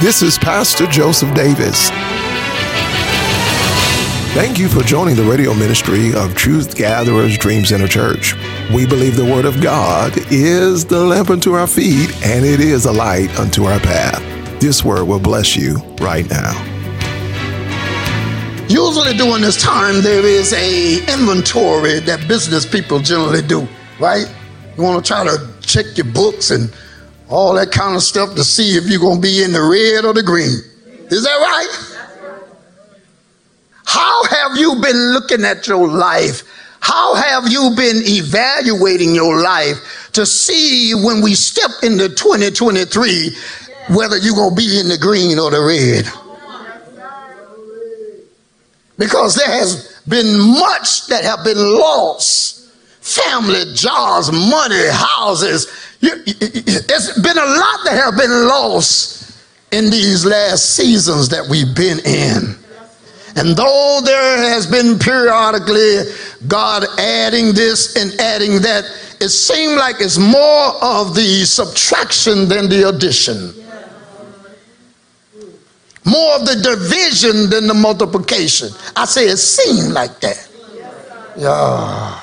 This is Pastor Joseph Davis. Thank you for joining the radio ministry of Truth Gatherers Dream Center Church. We believe the Word of God is the lamp unto our feet and it is a light unto our path. This word will bless you right now. Usually during this time, there is a inventory that business people generally do, right? You want to try to check your books and all that kind of stuff to see if you're going to be in the red or the green. Is that right? How have you been looking at your life? How have you been evaluating your life to see when we step into 2023 whether you're going to be in the green or the red? because there has been much that have been lost family jobs money houses it's been a lot that have been lost in these last seasons that we've been in and though there has been periodically god adding this and adding that it seemed like it's more of the subtraction than the addition more of the division than the multiplication. I say it seemed like that. Yeah.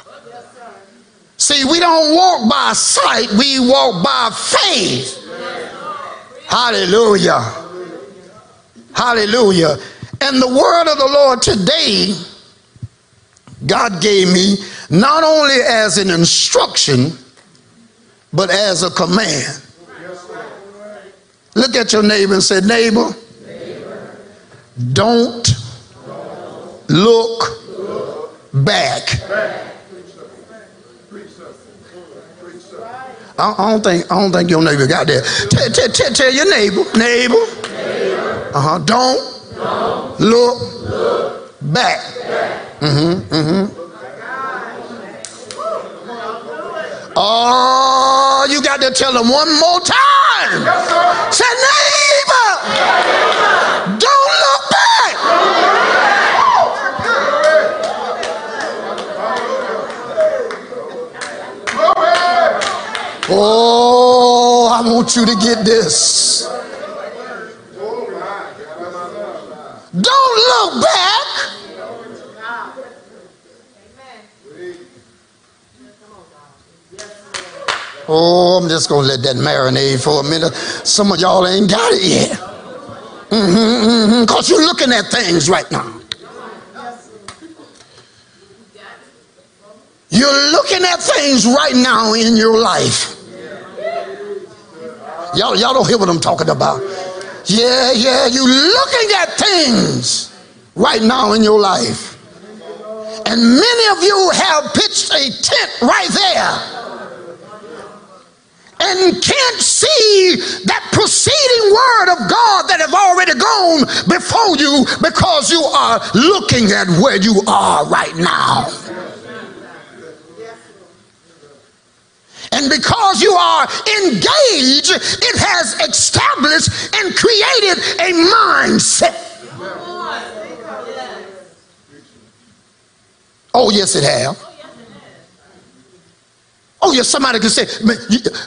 See, we don't walk by sight, we walk by faith. Hallelujah. Hallelujah. And the word of the Lord today, God gave me not only as an instruction, but as a command. Look at your neighbor and say, Neighbor, don't look back. I don't think I don't think your neighbor got that. Tell, tell, tell, tell your neighbor, neighbor. Uh huh. Don't, look, back. Mm-hmm. Mm-hmm. Oh, you got to tell them one more time. Say, neighbor, don't look back. Oh, I want you to get this. Don't look back. Oh, I'm just gonna let that marinate for a minute. Some of y'all ain't got it yet. Mm-hmm, mm-hmm, Cause you're looking at things right now. You're looking at things right now in your life. Y'all, y'all don't hear what I'm talking about. Yeah, yeah, you're looking at things right now in your life. And many of you have pitched a tent right there and can't see that preceding word of God that have already gone before you because you are looking at where you are right now. And because you are engaged, it has established and created a mindset. Oh, yes, it has. Oh, yes, somebody can say,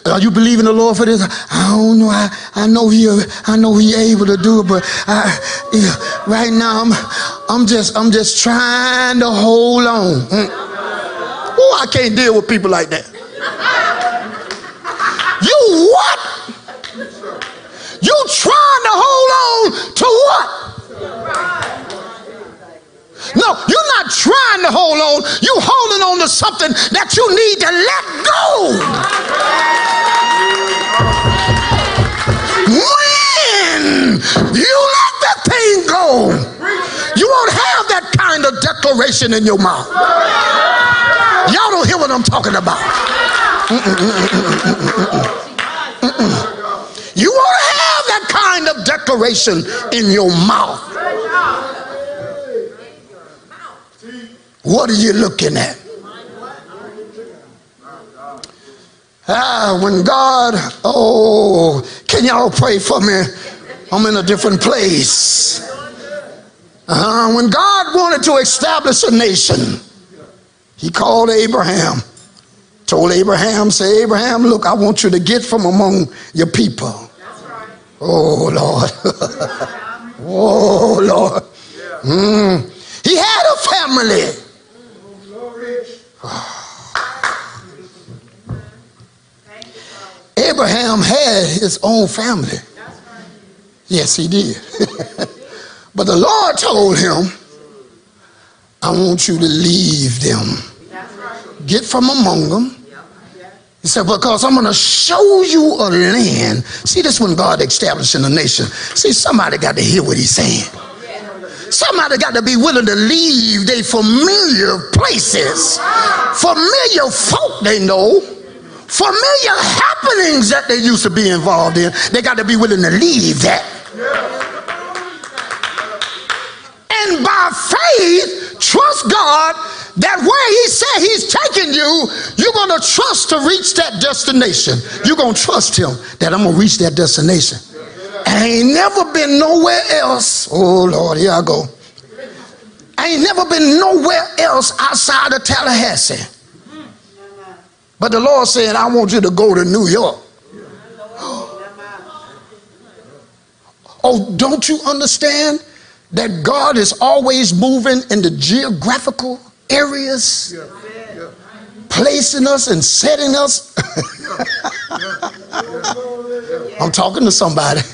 "Are you believing the Lord for this?" I don't know. I, I know he, I know he able to do it, but I, yeah, right now I'm, I'm just, I'm just trying to hold on. Oh, I can't deal with people like that. You what? You trying to hold on to what? No, you're not trying to hold on. You're holding on to something that you need to let go. When you let that thing go, you won't have that kind of declaration in your mouth. Y'all don't hear what I'm talking about. You won't have that kind of declaration in your mouth. What are you looking at? Ah, when God, oh, can y'all pray for me? I'm in a different place. Uh, when God wanted to establish a nation, he called Abraham, told Abraham, say, Abraham, look, I want you to get from among your people. Oh, Lord. oh, Lord. Mm. He had a family. Abraham had his own family. Yes, he did. but the Lord told him, I want you to leave them. Get from among them. He said, because I'm going to show you a land. See, this when God establishing a nation. See, somebody got to hear what he's saying. Somebody got to be willing to leave their familiar places, familiar folk they know, familiar happenings that they used to be involved in. They got to be willing to leave that. And by faith, trust God that where He said He's taking you, you're going to trust to reach that destination. You're going to trust Him that I'm going to reach that destination. I ain't never been nowhere else. Oh Lord, here I go. I ain't never been nowhere else outside of Tallahassee. But the Lord said, I want you to go to New York. Oh, don't you understand that God is always moving in the geographical areas, placing us and setting us? I'm talking to somebody.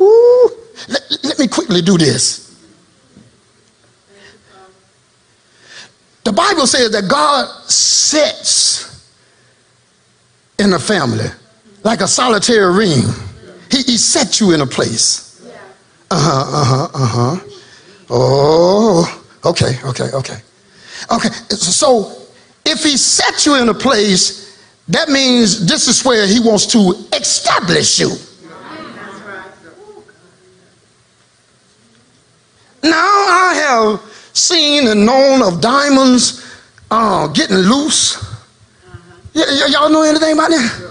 Ooh, let, let me quickly do this. The Bible says that God sits in a family like a solitary ring. He, he set you in a place. Uh huh, uh huh, uh huh. Oh, okay, okay, okay. Okay, so if he set you in a place, that means this is where he wants to establish you. Now I have seen and known of diamonds uh, getting loose. Y- y- y'all know anything about that?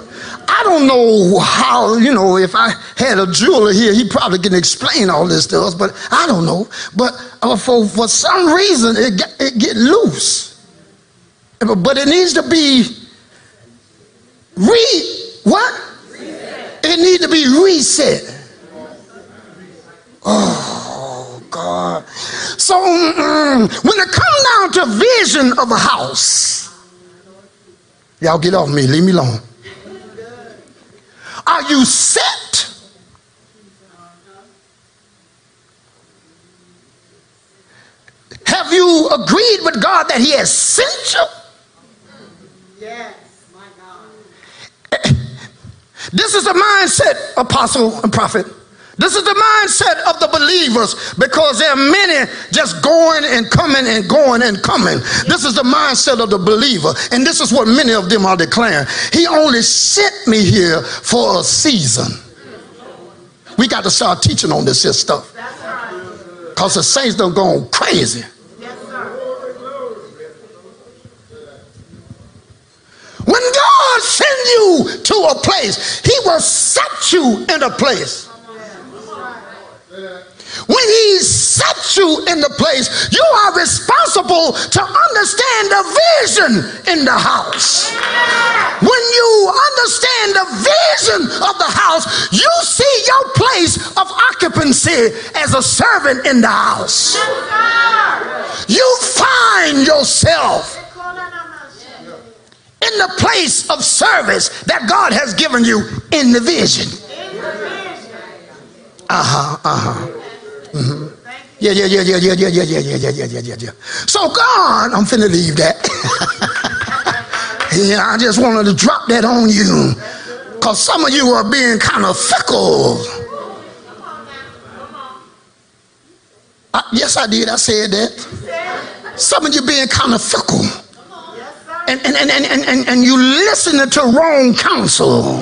I don't know how, you know, if I had a jeweler here, he probably can explain all this to us, but I don't know. But uh, for, for some reason, it get, it get loose. But it needs to be re, what? Reset. It needs to be reset. Oh, God. So mm, when it comes down to vision of a house, y'all get off me, leave me alone. Are you set? Have you agreed with God that He has sent you? Yes, my God. This is the mindset, apostle and prophet. This is the mindset of the believers because there are many just going and coming and going and coming. This is the mindset of the believer. And this is what many of them are declaring. He only sent me here for a season. We got to start teaching on this stuff. Because the saints don't go crazy. When God sends you to a place, He will set you in a place. When he sets you in the place, you are responsible to understand the vision in the house. When you understand the vision of the house, you see your place of occupancy as a servant in the house. You find yourself in the place of service that God has given you in the vision. Uh huh, uh huh. Mm-hmm. Yeah, yeah, yeah, yeah, yeah, yeah, yeah, yeah, yeah, yeah, yeah, yeah, yeah. So God, I'm finna leave that. yeah, I just wanted to drop that on you. Cause some of you are being kind of fickle. I, yes, I did. I said that. Some of you being kind of fickle. And, and, and, and, and, and you listening to wrong counsel.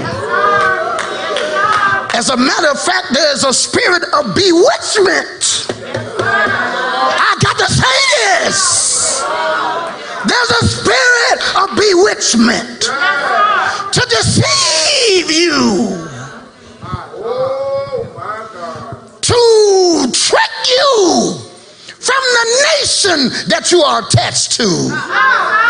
As a matter of fact, there's a spirit of bewitchment. I got to say this. There's a spirit of bewitchment to deceive you, to trick you from the nation that you are attached to.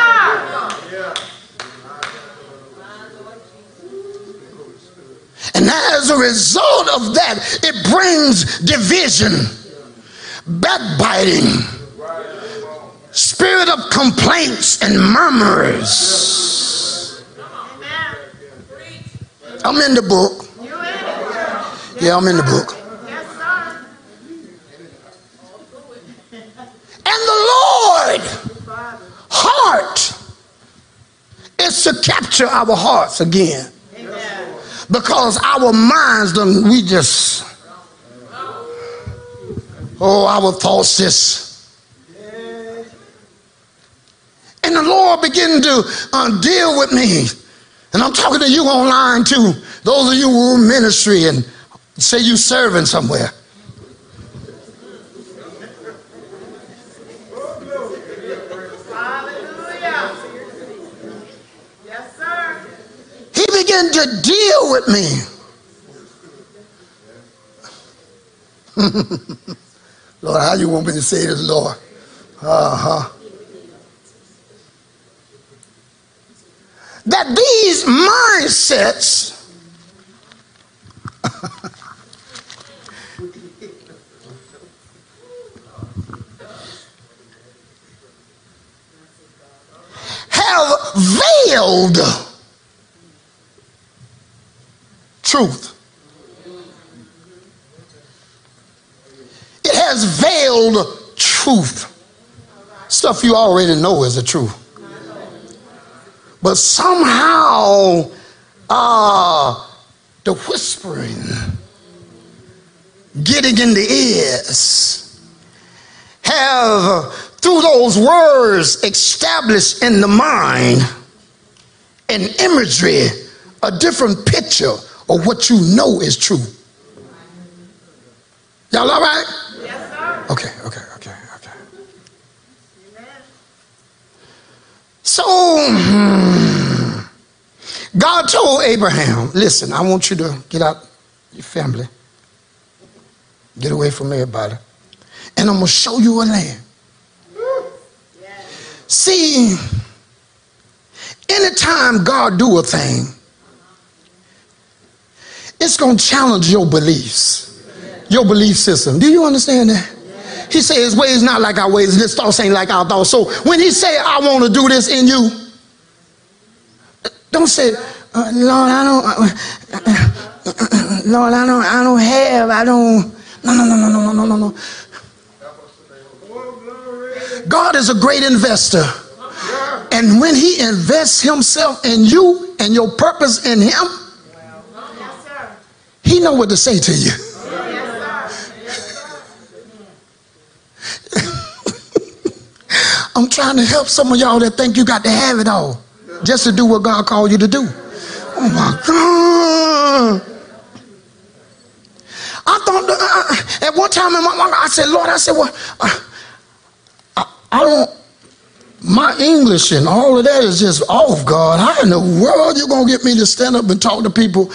As a result of that, it brings division, backbiting, spirit of complaints and murmurs. I'm in the book. Yeah, I'm in the book. And the Lord heart is to capture our hearts again. Because our minds done we just oh our thoughts just and the Lord began to uh, deal with me. And I'm talking to you online too. Those of you who are in ministry and say you serving somewhere. He began to deal with me. Lord, how you want me to say this, Lord? Uh-huh. That these mindsets have veiled truth. It has veiled truth. Stuff you already know is the truth. But somehow, uh, the whispering, getting in the ears, have through those words established in the mind an imagery, a different picture of what you know is true. Y'all all right? Yes, sir. Okay, okay, okay, okay. Amen. So, hmm, God told Abraham, listen, I want you to get out your family, get away from everybody, and I'm going to show you a land. See, anytime God do a thing, it's going to challenge your beliefs, your belief system. Do you understand that? He said his ways not like our ways, and his thoughts ain't like our thoughts. So when he say, I want to do this in you, don't say, uh, Lord, I don't, uh, uh, Lord, I don't, I don't have, I don't, no, no, no, no, no, no, no, no. God is a great investor. And when he invests himself in you and your purpose in him, he know what to say to you. I'm trying to help some of y'all that think you got to have it all just to do what God called you to do. Oh my God. I thought uh, at one time in my life, I said, Lord, I said, well, uh, I, I, don't, my English and all of that is just off, God. How in the world you going to get me to stand up and talk to people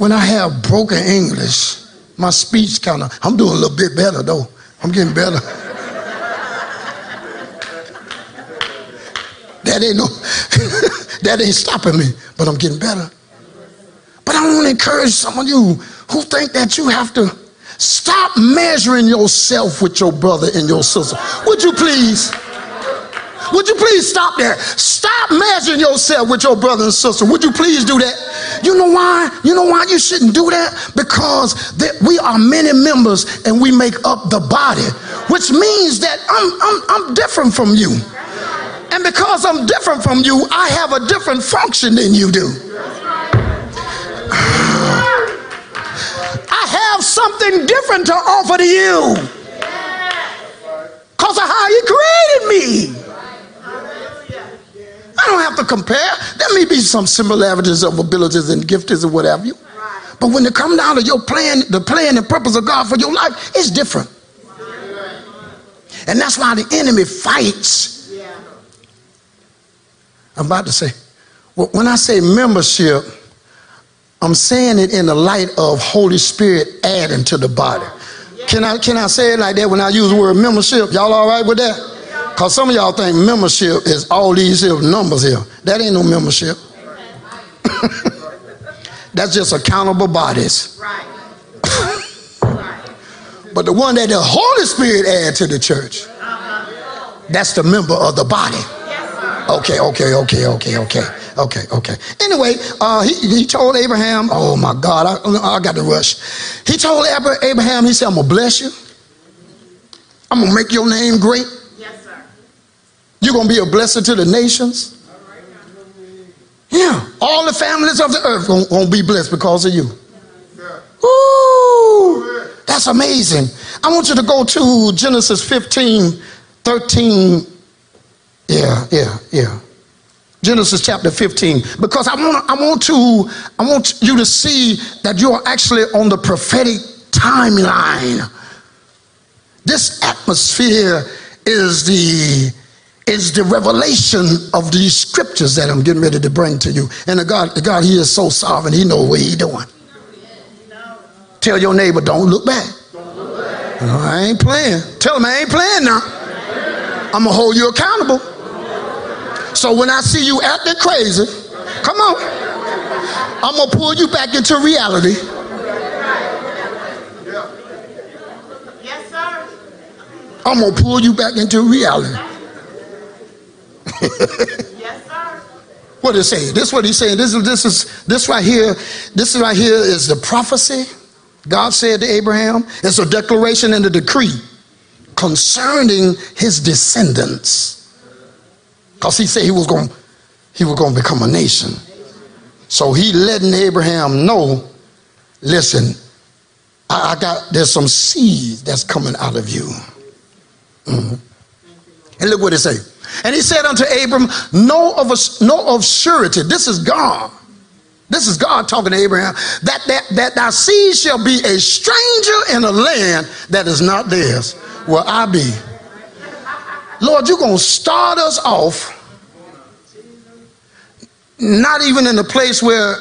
when I have broken English? My speech kind of, I'm doing a little bit better though. I'm getting better. that ain't no, that ain't stopping me, but I'm getting better. But I want to encourage some of you who think that you have to stop measuring yourself with your brother and your sister. Would you please? Would you please stop there? Stop measuring yourself with your brother and sister. Would you please do that? You know why? You know why you shouldn't do that? Because that we are many members and we make up the body, which means that I'm, I'm, I'm different from you. And because I'm different from you, I have a different function than you do. I have something different to offer to you because of how you created me. I don't have to compare. There may be some similarities of abilities and giftings or whatever you. But when it comes down to your plan, the plan and purpose of God for your life, it's different. And that's why the enemy fights. I'm about to say, when I say membership, I'm saying it in the light of Holy Spirit adding to the body. Can I can I say it like that when I use the word membership? Y'all all right with that? Because some of y'all think membership is all these here numbers here. That ain't no membership. that's just accountable bodies. Right. But the one that the Holy Spirit add to the church, that's the member of the body. Okay, okay, okay, okay, okay, okay, okay. Anyway, uh, he, he told Abraham, oh my God, I, I got to rush. He told Abra- Abraham, he said, I'm going to bless you. I'm going to make your name great. You're going to be a blessing to the nations. Yeah, all the families of the earth going to be blessed because of you. Ooh, that's amazing. I want you to go to Genesis 15, 13. Yeah, yeah, yeah. Genesis chapter 15. Because I want I want to I want you to see that you are actually on the prophetic timeline. This atmosphere is the is the revelation of these scriptures that I'm getting ready to bring to you. And the God, the God, He is so sovereign. He knows what He doing. Tell your neighbor, don't look back. No, I ain't playing. Tell him I ain't playing now. I'm gonna hold you accountable. So when I see you acting crazy, come on. I'm gonna pull you back into reality. Yes, sir. I'm gonna pull you back into reality. Yes, sir. What did say? This is what he's saying. This is this is this right here. This right here is the prophecy. God said to Abraham. It's a declaration and a decree concerning his descendants. Because he said he was going he was going to become a nation. So he letting Abraham know, listen, I, I got there's some seed that's coming out of you. Mhm. And look what it say. And he said unto Abram, know of, a, know of surety. This is God. This is God talking to Abraham. That, that, that thy seed shall be a stranger in a land that is not theirs. Where I be. Lord, you're going to start us off not even in a place where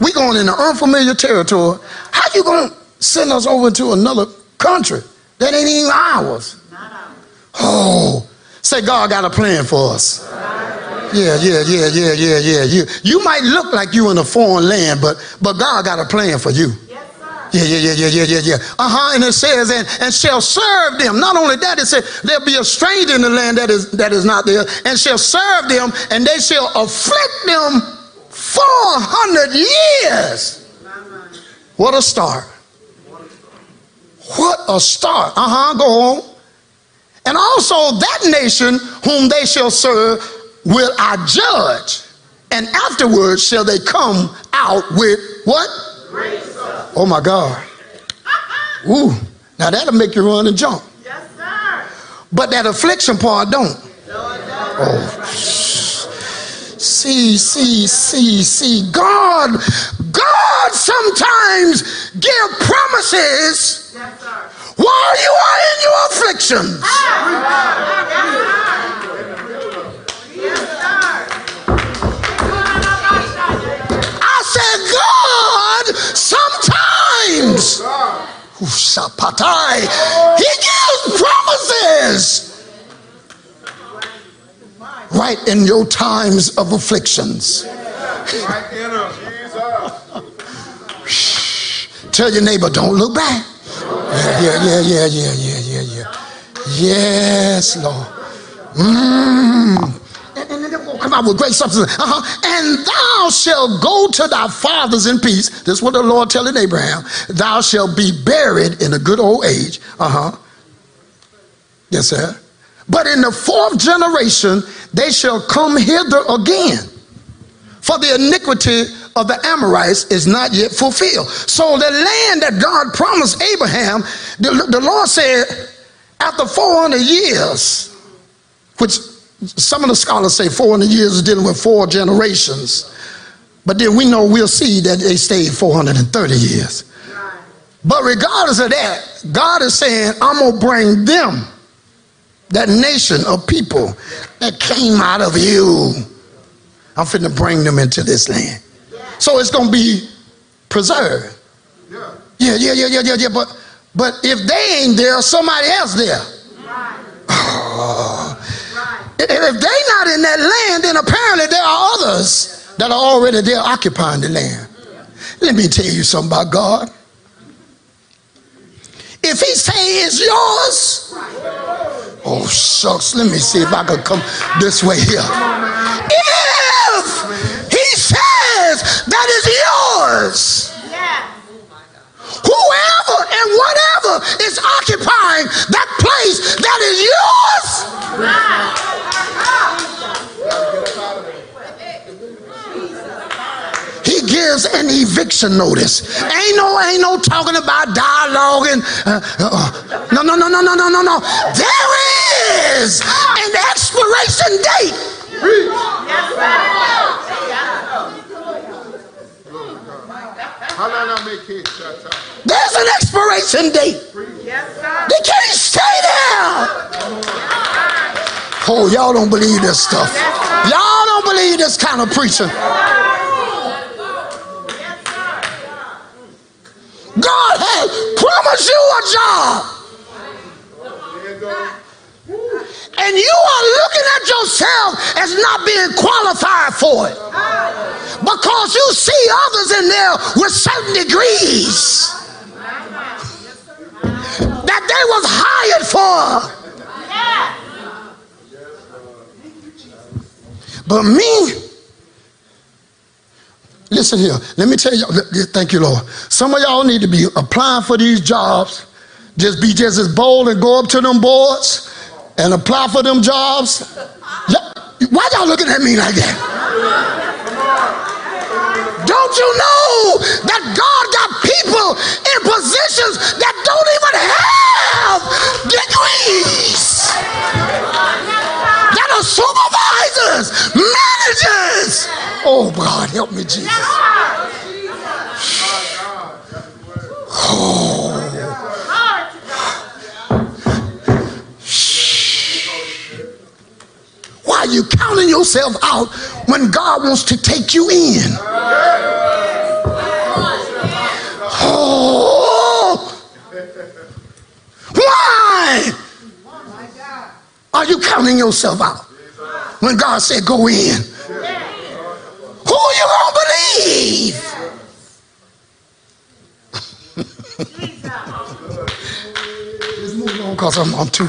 we going in an unfamiliar territory. How you going to send us over to another country that ain't even ours? Oh, say God got a plan for us. Yeah, yeah, yeah, yeah, yeah, yeah. You, you might look like you in a foreign land, but but God got a plan for you. Yes, sir. Yeah, yeah, yeah, yeah, yeah, yeah, yeah. Uh-huh. And it says, and, and shall serve them. Not only that, it said there'll be a stranger in the land that is that is not there, and shall serve them, and they shall afflict them four hundred years. What a start. What a start. Uh-huh. Go on. And also that nation whom they shall serve will I judge. And afterwards shall they come out with what? Oh my God. Ooh. Now that'll make you run and jump. Yes, sir. But that affliction part don't. Oh. See, see, see, see. God, God sometimes give promises Yes, sir. While you are in your afflictions. I said, God, sometimes, He gives promises right in your times of afflictions. Tell your neighbor, don't look back. Yeah, yeah, yeah, yeah, yeah, yeah, yeah. Yes, Lord. Mm. And, and then they're gonna come out with great substance. Uh-huh. And thou shalt go to thy fathers in peace. This is what the Lord telling Abraham. Thou shalt be buried in a good old age. Uh-huh. Yes, sir. But in the fourth generation, they shall come hither again. For the iniquity of the Amorites is not yet fulfilled. So the land that God promised Abraham, the, the Lord said, after 400 years, which some of the scholars say 400 years is dealing with four generations. But then we know we'll see that they stayed 430 years. But regardless of that, God is saying, I'm going to bring them, that nation of people that came out of you. I'm finna bring them into this land. So it's going to be preserved. Yeah, yeah, yeah, yeah, yeah, yeah. But, but if they ain't there, somebody else there. If if they not in that land, then apparently there are others that are already there occupying the land. Let me tell you something about God. If he say it's yours, oh shucks, let me see if I could come this way here. If he says that is yours, Yes. whoever and whatever is occupying that place that is yours, he gives an eviction notice. Ain't no, ain't no talking about dialogue and uh, uh, no, no, no, no, no, no, no, no. There is an expiration date. Yes, sir. There's an expiration date. Yes, sir. They can't stay there. Oh, y'all don't believe this stuff. Y'all don't believe this kind of preaching. God has promised you a job. And you are looking at yourself as not being qualified for it. Because you see others in there with certain degrees that they was hired for. But me, listen here. Let me tell you. Thank you, Lord. Some of y'all need to be applying for these jobs. Just be just as bold and go up to them boards and apply for them jobs. Why y'all looking at me like that? You know that God got people in positions that don't even have degrees? That are supervisors, managers. Oh God, help me, Jesus. Why are you counting yourself out when God wants to take you in? Oh, why are you counting yourself out when God said go in? Who are you gonna believe? Let's move on because I'm, I'm too.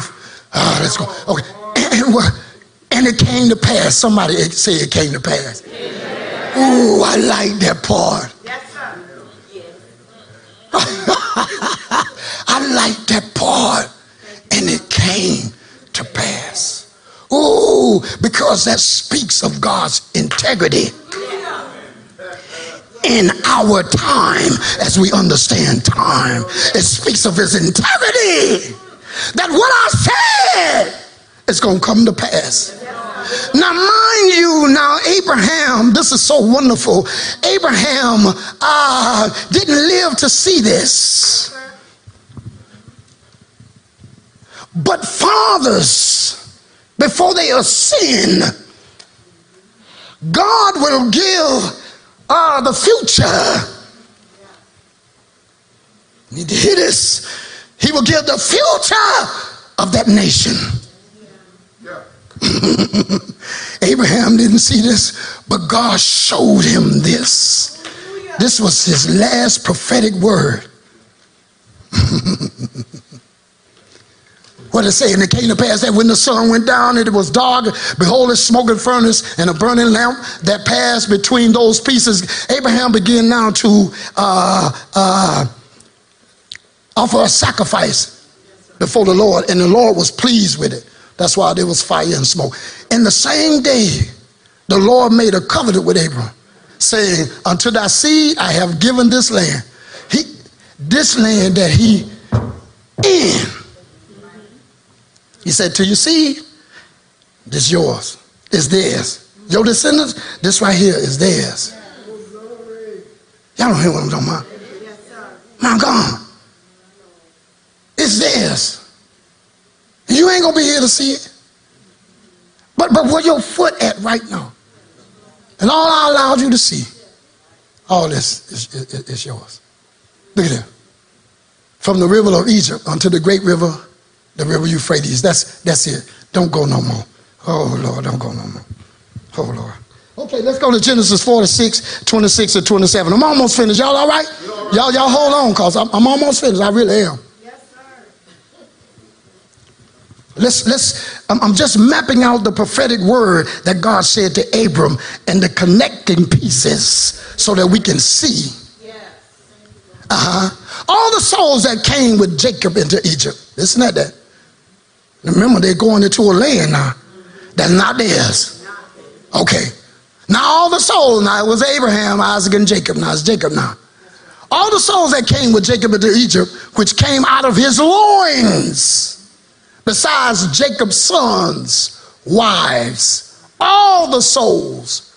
Uh, let's go. Okay. And, what? And it came to pass. Somebody say it came to pass. Ooh, I like that part. I like that part. And it came to pass. Ooh, because that speaks of God's integrity. In our time, as we understand time, it speaks of his integrity. That what I said is going to come to pass. Now, mind you, now Abraham, this is so wonderful. Abraham uh, didn't live to see this. But fathers, before they ascend, God will give uh, the future. Need to hear this. He will give the future of that nation. Abraham didn't see this, but God showed him this. This was his last prophetic word. What it say? And it came to pass that when the sun went down and it was dark, behold, a smoking furnace and a burning lamp that passed between those pieces. Abraham began now to uh, uh, offer a sacrifice before the Lord, and the Lord was pleased with it. That's why there was fire and smoke. In the same day, the Lord made a covenant with Abram, saying, Unto thy seed I have given this land. He, this land that he in. He said, To your seed, this yours. It's theirs. Your descendants, this right here is theirs. Y'all don't hear what I'm talking about. My God. It's theirs. You ain't gonna be here to see it. But but where your foot at right now? And all I allowed you to see, all this is, is, is yours. Look at that. From the river of Egypt unto the great river, the river Euphrates. That's that's it. Don't go no more. Oh Lord, don't go no more. Oh Lord. Okay, let's go to Genesis 46, 26 and 27. I'm almost finished. Y'all all right? Y'all, y'all hold on, because I'm, I'm almost finished. I really am. Let's, let's, I'm, just mapping out the prophetic word that God said to Abram and the connecting pieces so that we can see. Uh-huh. All the souls that came with Jacob into Egypt. Listen at that. Remember, they're going into a land now that's not theirs. Okay. Now all the souls, now it was Abraham, Isaac, and Jacob. Now it's Jacob now. All the souls that came with Jacob into Egypt, which came out of his loins besides Jacob's sons, wives, all the souls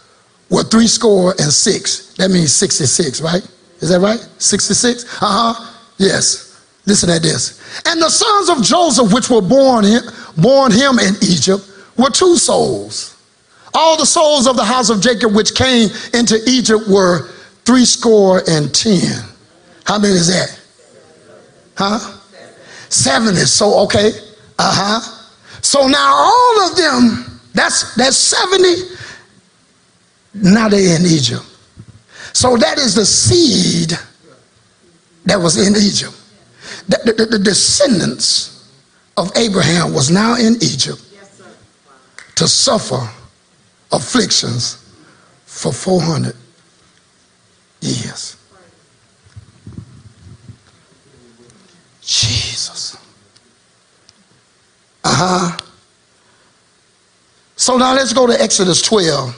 were three score and six. That means 66, right? Is that right? 66? Uh huh. Yes. Listen at this. And the sons of Joseph, which were born him, born him in Egypt, were two souls. All the souls of the house of Jacob which came into Egypt were three score and ten. How many is that? Huh? Seven is so okay. Uh-huh. So now all of them, that's that's 70. Now they're in Egypt. So that is the seed that was in Egypt. The, the, the descendants of Abraham was now in Egypt to suffer afflictions for 400 years. Jesus. Uh huh. So now let's go to Exodus 12,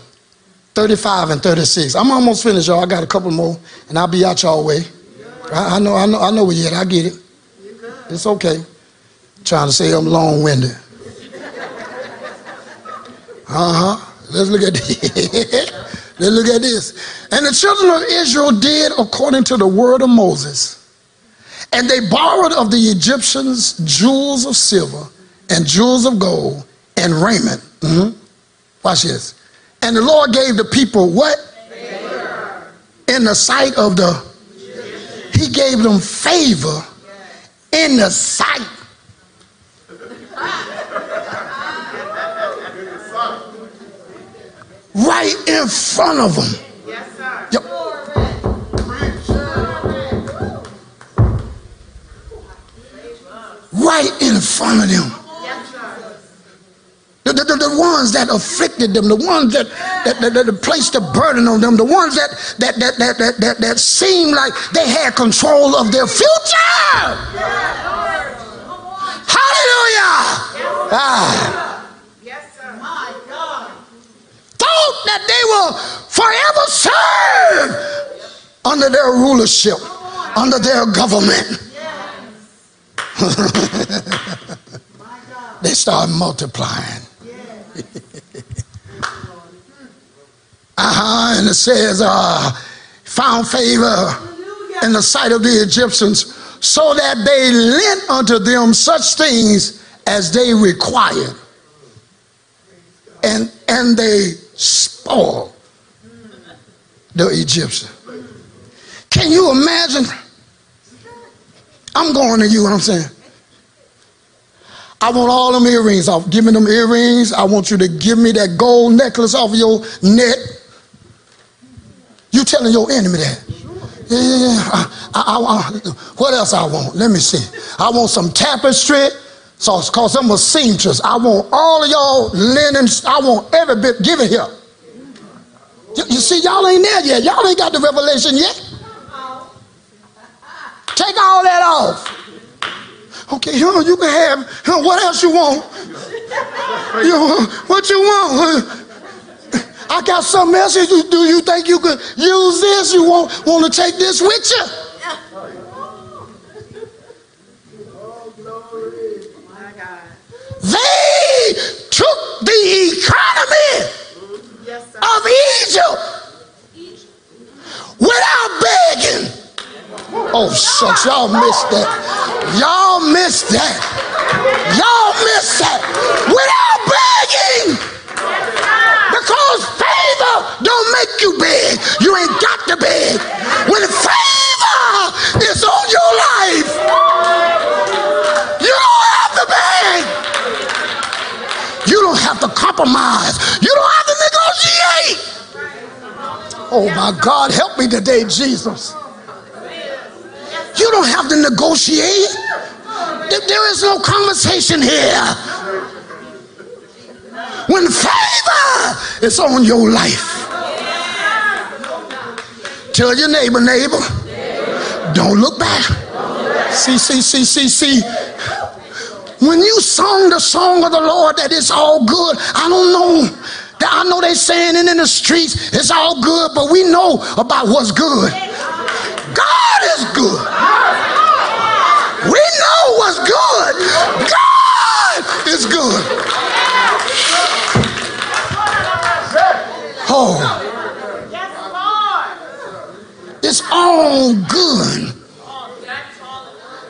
35 and 36. I'm almost finished, y'all. I got a couple more, and I'll be out y'all way. I, I know, I know, I know you at. I get it. It's okay. Trying to say I'm long-winded. Uh huh. Let's look at this. Let's look at this. And the children of Israel did according to the word of Moses. And they borrowed of the Egyptians jewels of silver and jewels of gold and raiment. Mm-hmm. Watch this. And the Lord gave the people what? Favor. In the sight of the. He gave them favor in the sight. Right in front of them. Yes, sir. Yep. Right in front of them. Yes, sir. The, the, the, the ones that afflicted them, the ones that, that, that, that placed the burden on them, the ones that, that, that, that, that, that, that seemed like they had control of their future. Hallelujah. Ah, Yes, sir. My God. thought that they will forever serve under their rulership, under their government. they start multiplying. Uh-huh, and it says, uh, found favor in the sight of the Egyptians, so that they lent unto them such things as they required. And, and they spoiled the Egyptian. Can you imagine? I'm going to you, I'm saying. I want all them earrings off. Give me them earrings. I want you to give me that gold necklace off your neck. You telling your enemy that. Yeah, yeah, yeah. I, I, I, what else I want? Let me see. I want some tapestry. So cause I'm a seamstress. I want all of y'all linens. I want every bit. Give it here. You, you see, y'all ain't there yet. Y'all ain't got the revelation yet. Take all that off. Okay, huh, you can have huh, what else you want? You, what you want? I got something else. You, do you think you could use this? You want, want to take this with you? They took the economy of Egypt without begging. Oh, shucks, y'all missed that. Y'all missed that. Y'all missed that. Without begging. Don't make you beg. You ain't got to beg. When favor is on your life, you don't have to beg. You don't have to compromise. You don't have to negotiate. Oh my God, help me today, Jesus. You don't have to negotiate. There is no conversation here. When favor is on your life, tell your neighbor, neighbor, don't look back. See, see, see, see, see. When you sung the song of the Lord that it's all good, I don't know. That I know they're saying it in the streets, it's all good, but we know about what's good. God is good. We know what's good. God is good. Oh. It's all good.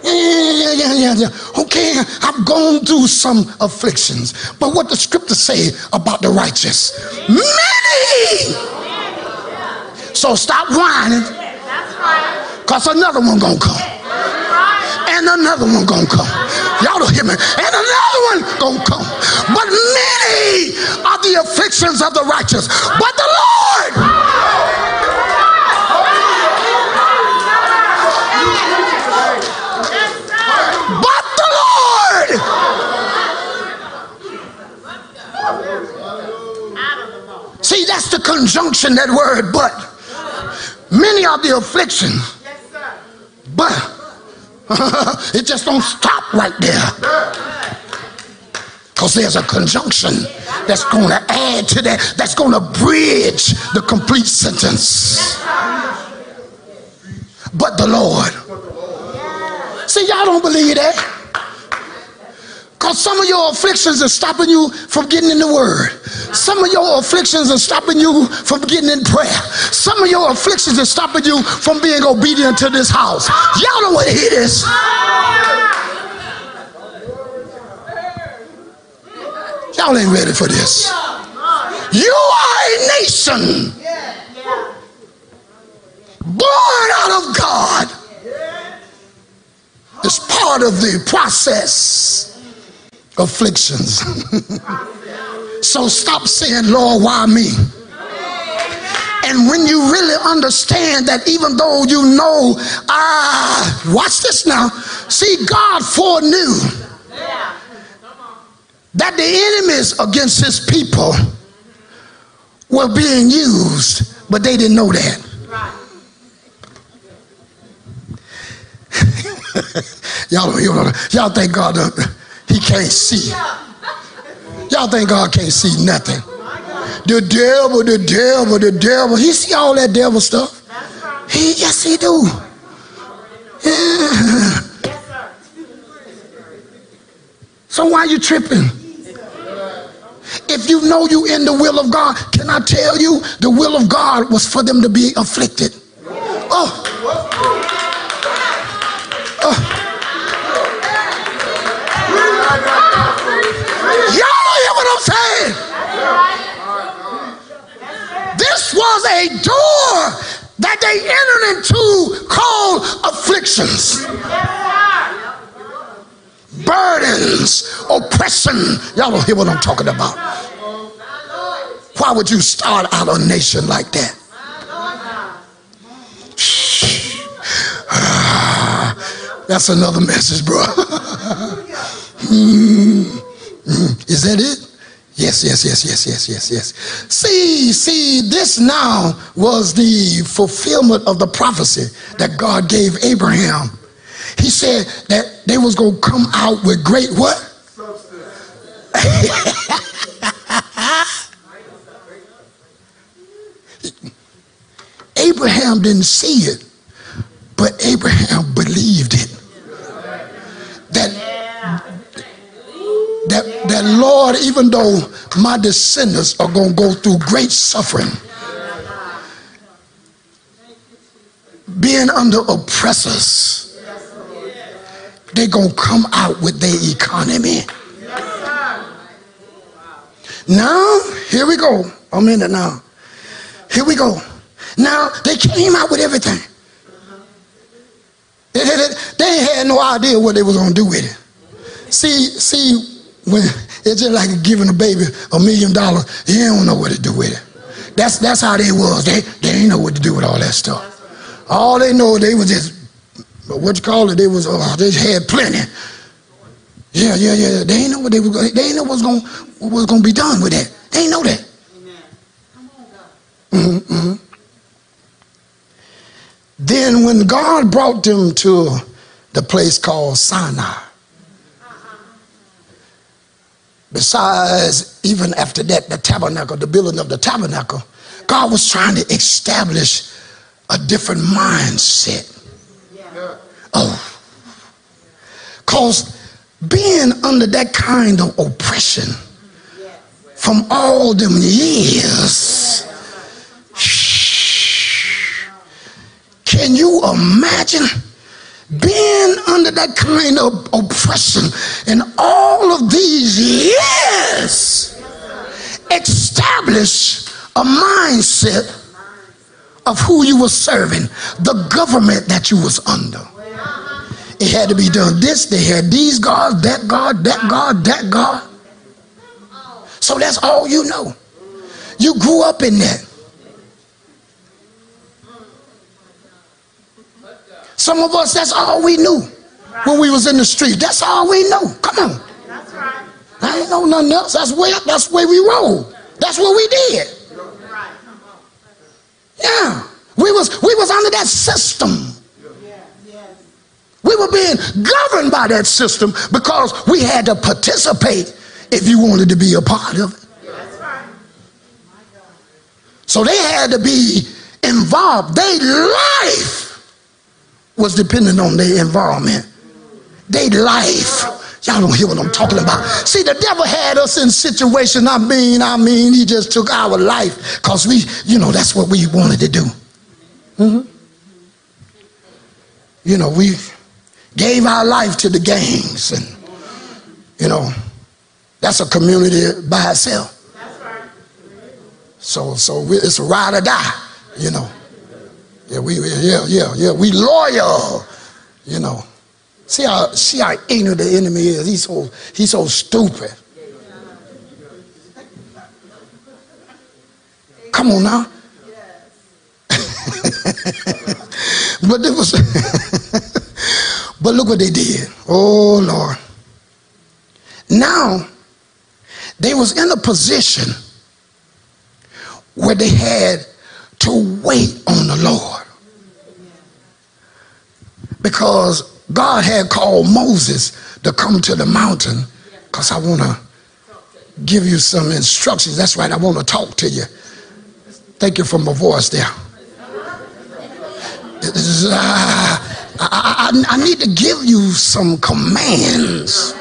Yeah, yeah, yeah, yeah, yeah. Okay, I've gone through some afflictions. But what the scripture say about the righteous? Many. So stop whining. Because another one gonna come. And another one gonna come. Y'all don't hear me. And another one gonna come. But many are the afflictions of the righteous. But the Lord See, that's conjunction, that word, but. Many are the afflictions. But it just don't stop right there. Because there's a conjunction that's going to add to that, that's going to bridge the complete sentence. But the Lord. See, y'all don't believe that. Because some of your afflictions are stopping you from getting in the word. Some of your afflictions are stopping you from getting in prayer. Some of your afflictions are stopping you from being obedient to this house. Y'all don't want to hear this. Y'all ain't ready for this. You are a nation born out of God. It's part of the process afflictions. so stop saying, Lord, why me? And when you really understand that even though you know, ah, watch this now. See, God foreknew that the enemies against his people were being used, but they didn't know that. y'all, y'all, y'all God uh, he can't see. Y'all think God can't see nothing. The devil, the devil, the devil. He see all that devil stuff. He yes he do. So why you tripping? If you know you in the will of God, can I tell you the will of God was for them to be afflicted? Oh. oh. Saying? This was a door that they entered into called afflictions. Burdens, oppression. Y'all don't hear what I'm talking about. Why would you start out a nation like that? That's another message, bro. Hmm. Hmm. Is that it? Yes, yes, yes, yes, yes, yes, yes. See, see, this now was the fulfillment of the prophecy that God gave Abraham. He said that they was going to come out with great what? Abraham didn't see it, but Abraham believed it. That that, that Lord, even though my descendants are going to go through great suffering, being under oppressors, they're going to come out with their economy. Now, here we go. I'm in it now. Here we go. Now, they came out with everything. They, they, had no idea what they was going to do with it. See, see, when it's just like giving a baby a million dollars, you don't know what to do with it. That's that's how they was. They they didn't know what to do with all that stuff. All they know they was just what you call it. They was uh, they had plenty. Yeah, yeah, yeah. They ain't know what they was. They ain't know what's going what was going to be done with that. They ain't know that. Mm-hmm, mm-hmm. Then when God brought them to the place called Sinai, besides even after that, the tabernacle, the building of the tabernacle, God was trying to establish a different mindset. Oh, cause being under that kind of oppression from all them years shh, Can you imagine being under that kind of oppression and all of these years? Establish a mindset of who you were serving, the government that you was under. It had to be done this, they had these gods, that God, that God, that God. So that's all you know. You grew up in that. Some of us, that's all we knew when we was in the street. That's all we knew. Come on. That's right. I ain't know nothing else. That's where that's way we rolled. That's what we did. Yeah. We was we was under that system. We were being governed by that system because we had to participate if you wanted to be a part of it. So they had to be involved. Their life was dependent on their environment, their life. Y'all don't hear what I'm talking about. See, the devil had us in situation. I mean, I mean, he just took our life because we, you know, that's what we wanted to do. Mm-hmm. You know, we gave our life to the gangs, and you know, that's a community by itself. So, so it's a ride or die, you know. Yeah, we yeah, yeah, yeah. We loyal, you know. See how see how ignorant the enemy is. He's so he's so stupid. Come on now. but it was but look what they did. Oh Lord. Now they was in a position where they had to wait on the Lord. Because God had called Moses to come to the mountain because I want to give you some instructions. That's right, I want to talk to you. Thank you for my voice there. I, I, I need to give you some commands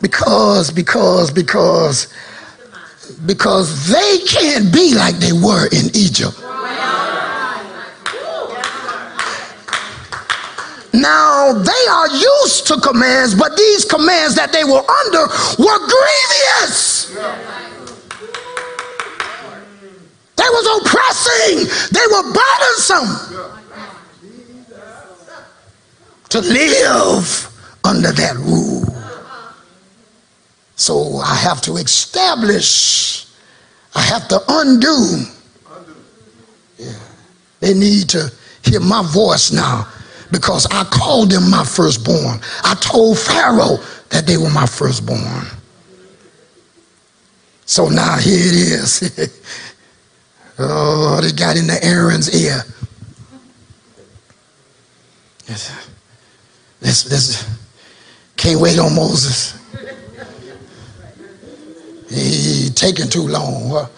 because, because, because because they can't be like they were in Egypt. Now they are used to commands, but these commands that they were under were grievous. They was oppressing. They were burdensome. To live under that rule. So I have to establish, I have to undo. Yeah. They need to hear my voice now because I called them my firstborn. I told Pharaoh that they were my firstborn. So now here it is. oh, they got into Aaron's ear. This, this, can't wait on Moses. He taking too long.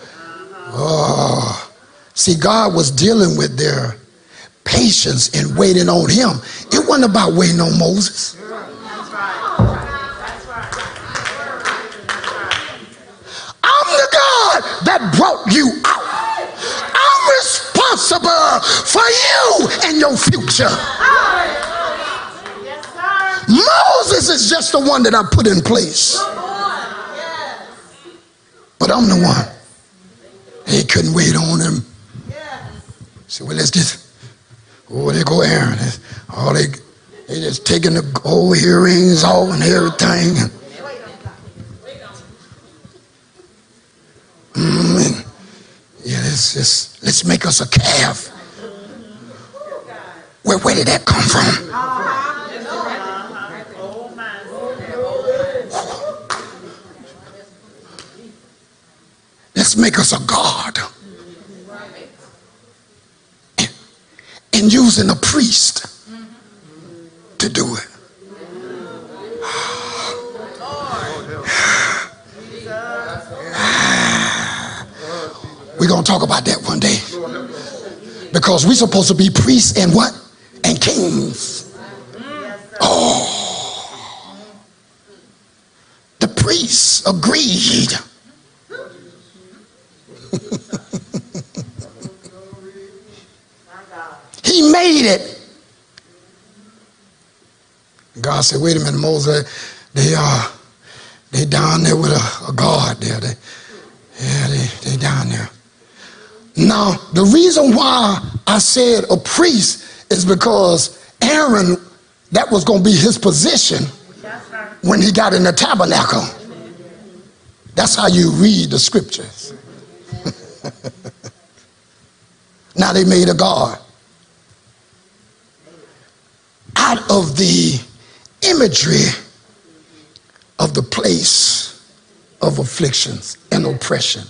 Oh. See, God was dealing with their patience and waiting on him. It wasn't about waiting on Moses. I'm the God that brought you out. I'm responsible for you and your future. Moses is just the one that I put in place. But I'm the one. He couldn't wait on him. So well, let's just oh there go Aaron. All they they just taking the gold earrings off and everything. Mm, and let's just let's make us a calf. Where, where did that come from? Make us a god. And, and using a priest to do it. We're going to talk about that one day. Because we're supposed to be priests and what? And kings. Oh. The priests agreed. Made it. God said, wait a minute, Moses, they are uh, they down there with a, a guard there. They, yeah, they, they down there. Now, the reason why I said a priest is because Aaron, that was going to be his position when he got in the tabernacle. That's how you read the scriptures. now they made a guard out of the imagery of the place of afflictions and oppression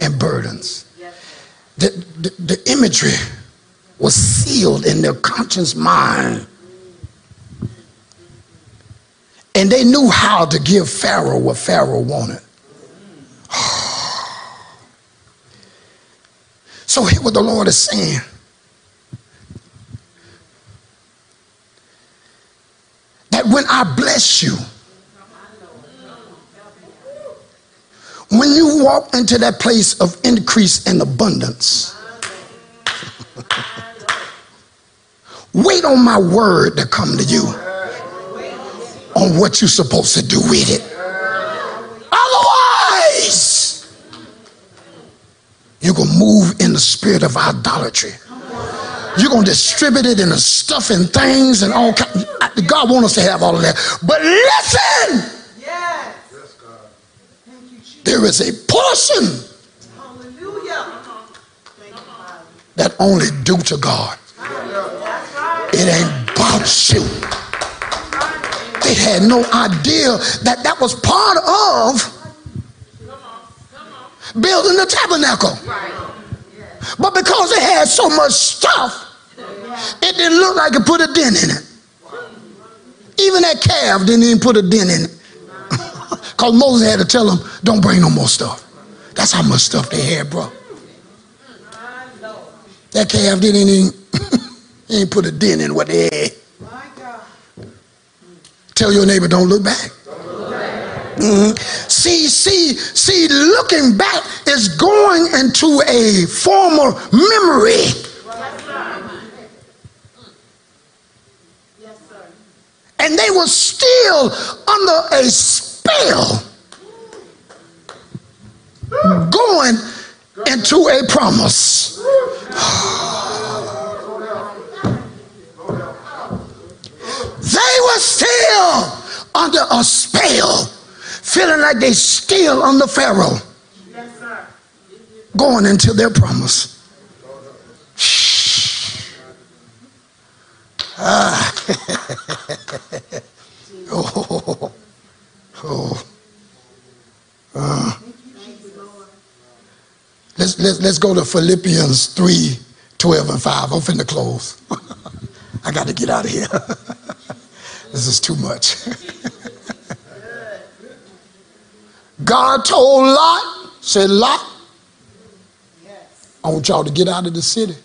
and burdens the, the, the imagery was sealed in their conscious mind. And they knew how to give Pharaoh what Pharaoh wanted. so hear what the Lord is saying. That when I bless you, When you walk into that place of increase and abundance, wait on my word to come to you on what you're supposed to do with it. Otherwise, you're going to move in the spirit of idolatry. You're going to distribute it in the stuff and things and all kinds. God wants us to have all of that. But listen! Yes. there is a portion that only due to God. It ain't about you. They had no idea that that was part of building the tabernacle. But because they had so much stuff, it didn't look like it put a dent in it. Even that calf didn't even put a dent in it. Because Moses had to tell them, don't bring no more stuff. That's how much stuff they had, bro. That calf didn't even ain't put a dent in what they had. Tell your neighbor, don't look back. Mm-hmm. See, see, see, looking back is going into a former memory. And they were still under a spell going into a promise. They were still under a spell, feeling like they still under Pharaoh, going into their promise. Ah. oh. Oh. Uh, let's, let's, let's go to Philippians 3 12 and 5. I'm finna close. I got to get out of here. this is too much. God told Lot, said, Lot, I want y'all to get out of the city.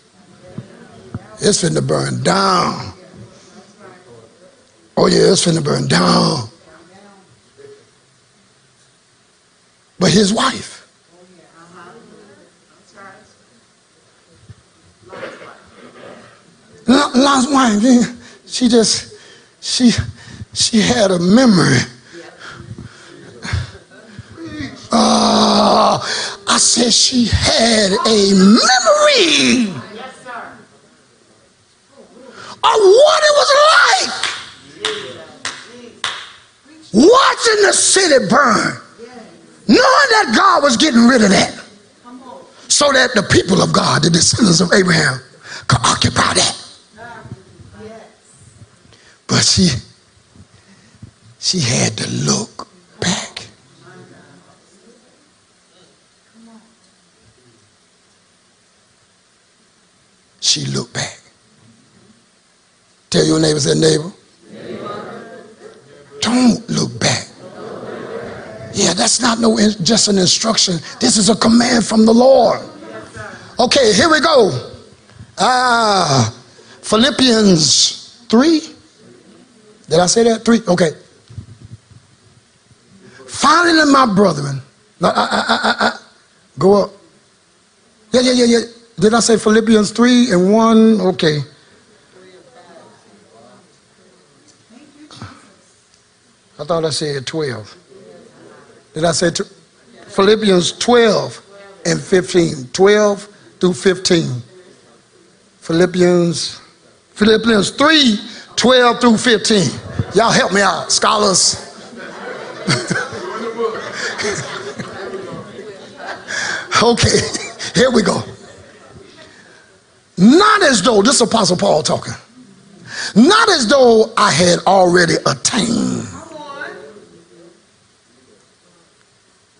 It's finna burn down. Oh, yeah, it's finna burn down. but his wife. Lot's wife, she just, she, she had a memory. Uh, I said she had a memory of what it was like watching the city burn knowing that God was getting rid of that. so that the people of God, the descendants of Abraham, could occupy that. But she she had to look back. She looked back. Tell your neighbor, say neighbor. Don't look back. Yeah, that's not no just an instruction. This is a command from the Lord. Okay, here we go. Ah, Philippians 3. Did I say that? 3? Okay. Finally, my brethren. I, I, I, I, go up. Yeah, yeah, yeah, yeah. Did I say Philippians 3 and 1? Okay. I thought I said 12. Did I say t- Philippians 12 and 15? 12 through 15. Philippians, Philippians 3, 12 through 15. Y'all help me out, scholars. okay, here we go. Not as though, this Apostle Paul talking, not as though I had already attained.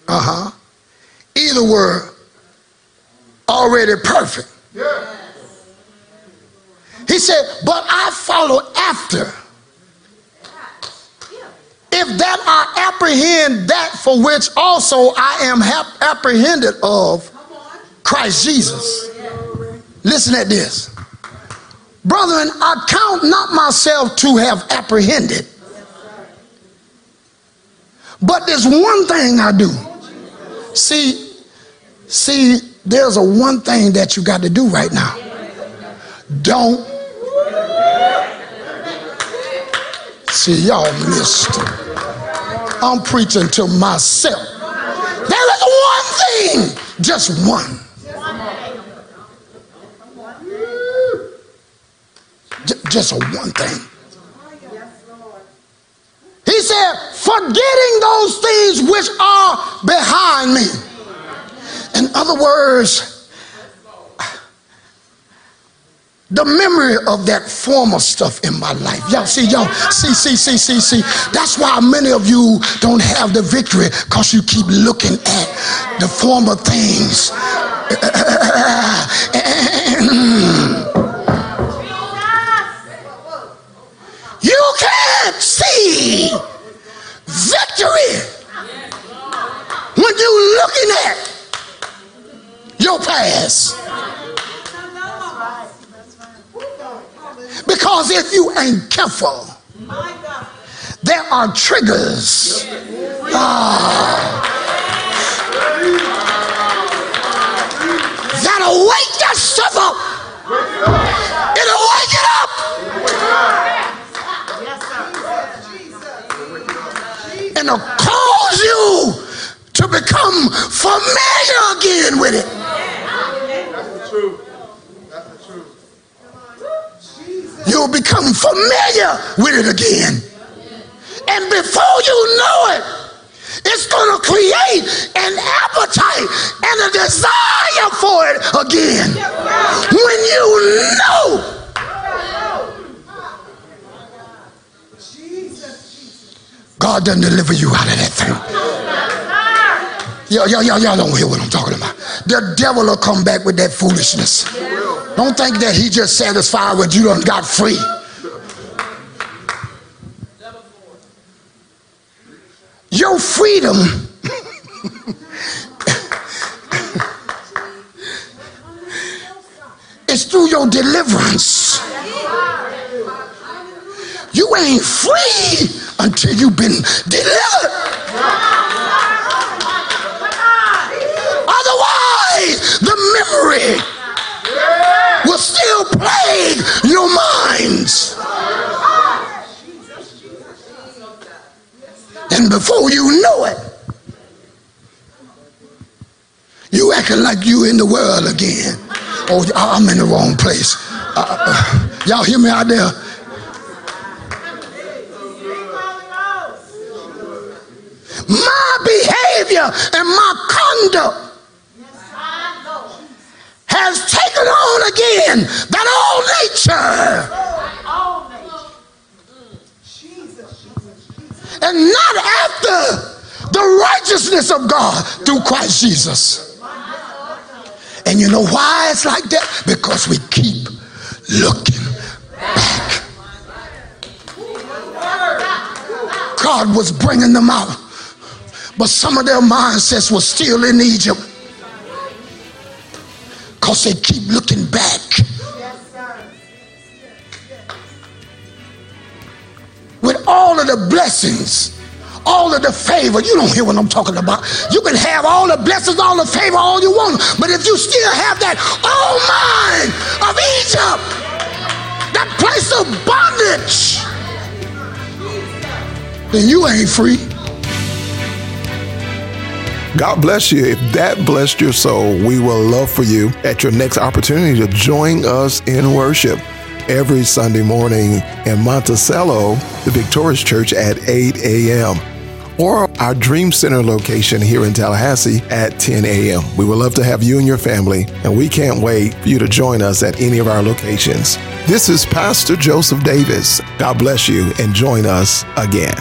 Uh huh. Either were already perfect. He said, but I follow after. If that I apprehend that for which also I am apprehended of Christ Jesus. Listen at this. Brethren, I count not myself to have apprehended. But there's one thing I do. See, see, there's a one thing that you got to do right now. Don't see y'all missed. I'm preaching to myself. There is one thing, just one. Just one thing. He said, forgetting those things which are behind me. In other words, the memory of that former stuff in my life. Y'all see, y'all, see, see, see, see, see. That's why many of you don't have the victory because you keep looking at the former things. Can't see victory when you're looking at your past. Because if you ain't careful, there are triggers. Ah, that'll wake stuff up. It'll wake it up. And it'll cause you to become familiar again with it. That's the truth. That's the truth. You'll become familiar with it again. And before you know it, it's going to create an appetite and a desire for it again. When you know. God doesn't deliver you out of that thing. Y'all, y'all, y'all, y'all don't hear what I'm talking about. The devil will come back with that foolishness. Don't think that he just satisfied when you done got free. Your freedom is through your deliverance. You ain't free until you've been delivered. Otherwise, the memory will still plague your minds. And before you know it, you acting like you in the world again. Oh, I'm in the wrong place. Uh, uh, y'all hear me out there? My behavior and my conduct has taken on again that old nature. And not after the righteousness of God through Christ Jesus. And you know why it's like that? Because we keep looking back. God was bringing them out, but some of their mindsets were still in Egypt because they keep looking back. With all of the blessings, all of the favor. You don't hear what I'm talking about. You can have all the blessings, all the favor, all you want, but if you still have that oh old mind of Egypt, that place of bondage, then you ain't free. God bless you. If that blessed your soul, we will love for you at your next opportunity to join us in worship every Sunday morning in Monticello, the Victorious Church at 8 a.m. or our Dream Center location here in Tallahassee at 10 a.m. We would love to have you and your family, and we can't wait for you to join us at any of our locations. This is Pastor Joseph Davis. God bless you and join us again.